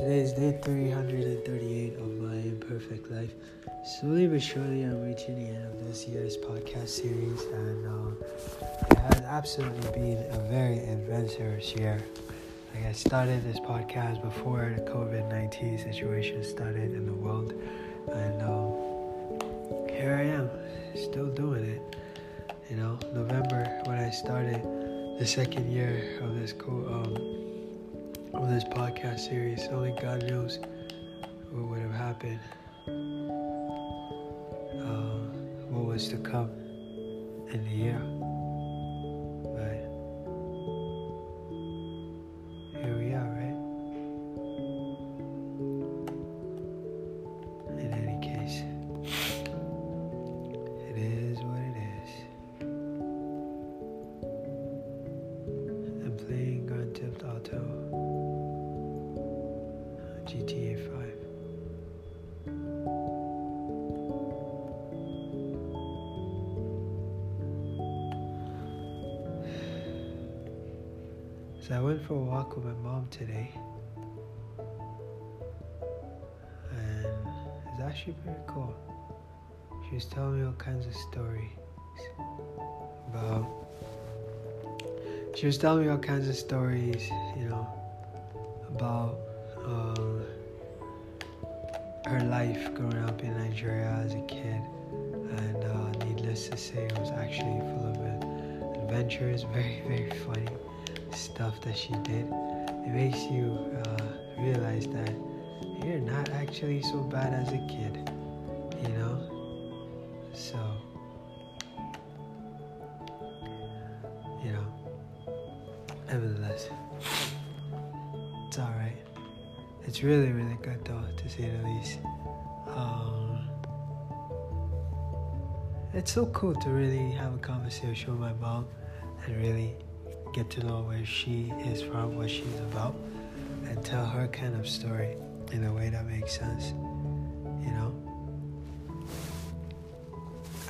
Today is day 338 of my imperfect life. Slowly but surely, I'm reaching the end of this year's podcast series, and uh, it has absolutely been a very adventurous year. Like I started this podcast before the COVID 19 situation started in the world, and um, here I am, still doing it. You know, November when I started the second year of this co- um, of this podcast series. Only God knows what would have happened, uh, what was to come in the year. So I went for a walk with my mom today. And it's actually pretty cool. She was telling me all kinds of stories about. She was telling me all kinds of stories, you know, about um, her life growing up in Nigeria as a kid, and uh, needless to say, it was actually full of adventures. Very, very funny stuff that she did. It makes you uh, realize that you're not actually so bad as a kid, you know. So, you know, nevertheless, it's all right. It's really, really good though, to say the least. Um, it's so cool to really have a conversation with my mom and really get to know where she is from, what she's about, and tell her kind of story in a way that makes sense. You know?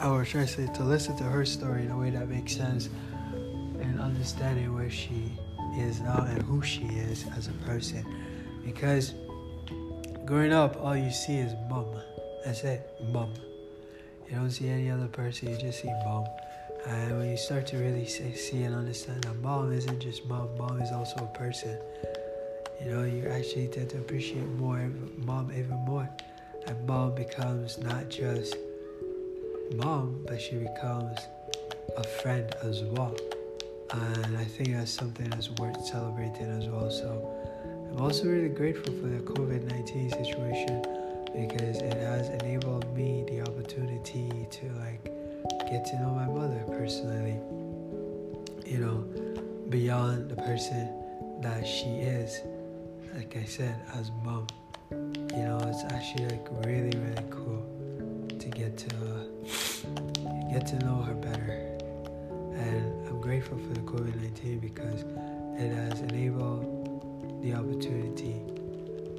I Or should I say, to listen to her story in a way that makes sense and understanding where she is now and who she is as a person because growing up, all you see is mom. That's it, mom. You don't see any other person, you just see mom. And when you start to really see, see and understand that mom isn't just mom, mom is also a person. You know, you actually tend to appreciate more mom even more. And mom becomes not just mom, but she becomes a friend as well. And I think that's something that's worth celebrating as well. So I'm also really grateful for the COVID 19 situation because it has enabled me the opportunity to like get to know my mother personally. You know, beyond the person that she is, like I said, as mom. You know, it's actually like really, really cool to get to uh, get to know her better. And I'm grateful for the COVID 19 because it has enabled the opportunity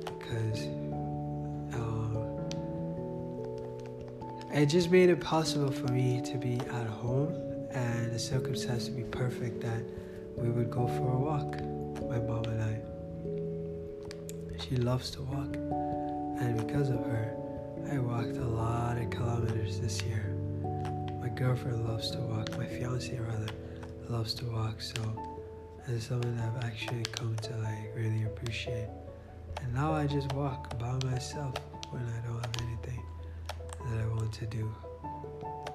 because it just made it possible for me to be at home and the circumstance to be perfect that we would go for a walk, my mom and I. She loves to walk, and because of her, I walked a lot of kilometers this year. My girlfriend loves to walk, my fiance rather loves to walk, so it's something that I've actually come to like really appreciate. And now I just walk by myself when I don't have anything that I want to do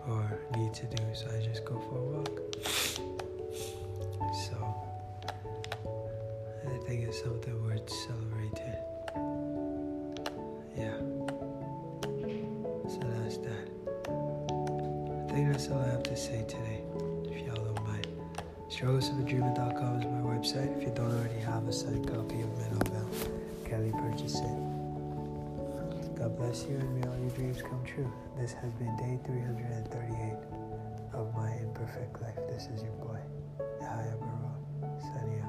or need to do, so I just go for a walk. So I think it's something worth celebrating. Yeah. So that's that. I think that's all I have to say today, if y'all don't mind. Strugglesofadreamer.com is my website. If you don't already have a signed copy of my novel, kindly purchase it. God bless you and may all your dreams come true. This has been day 338 of my imperfect life. This is your boy, Yahya Barua.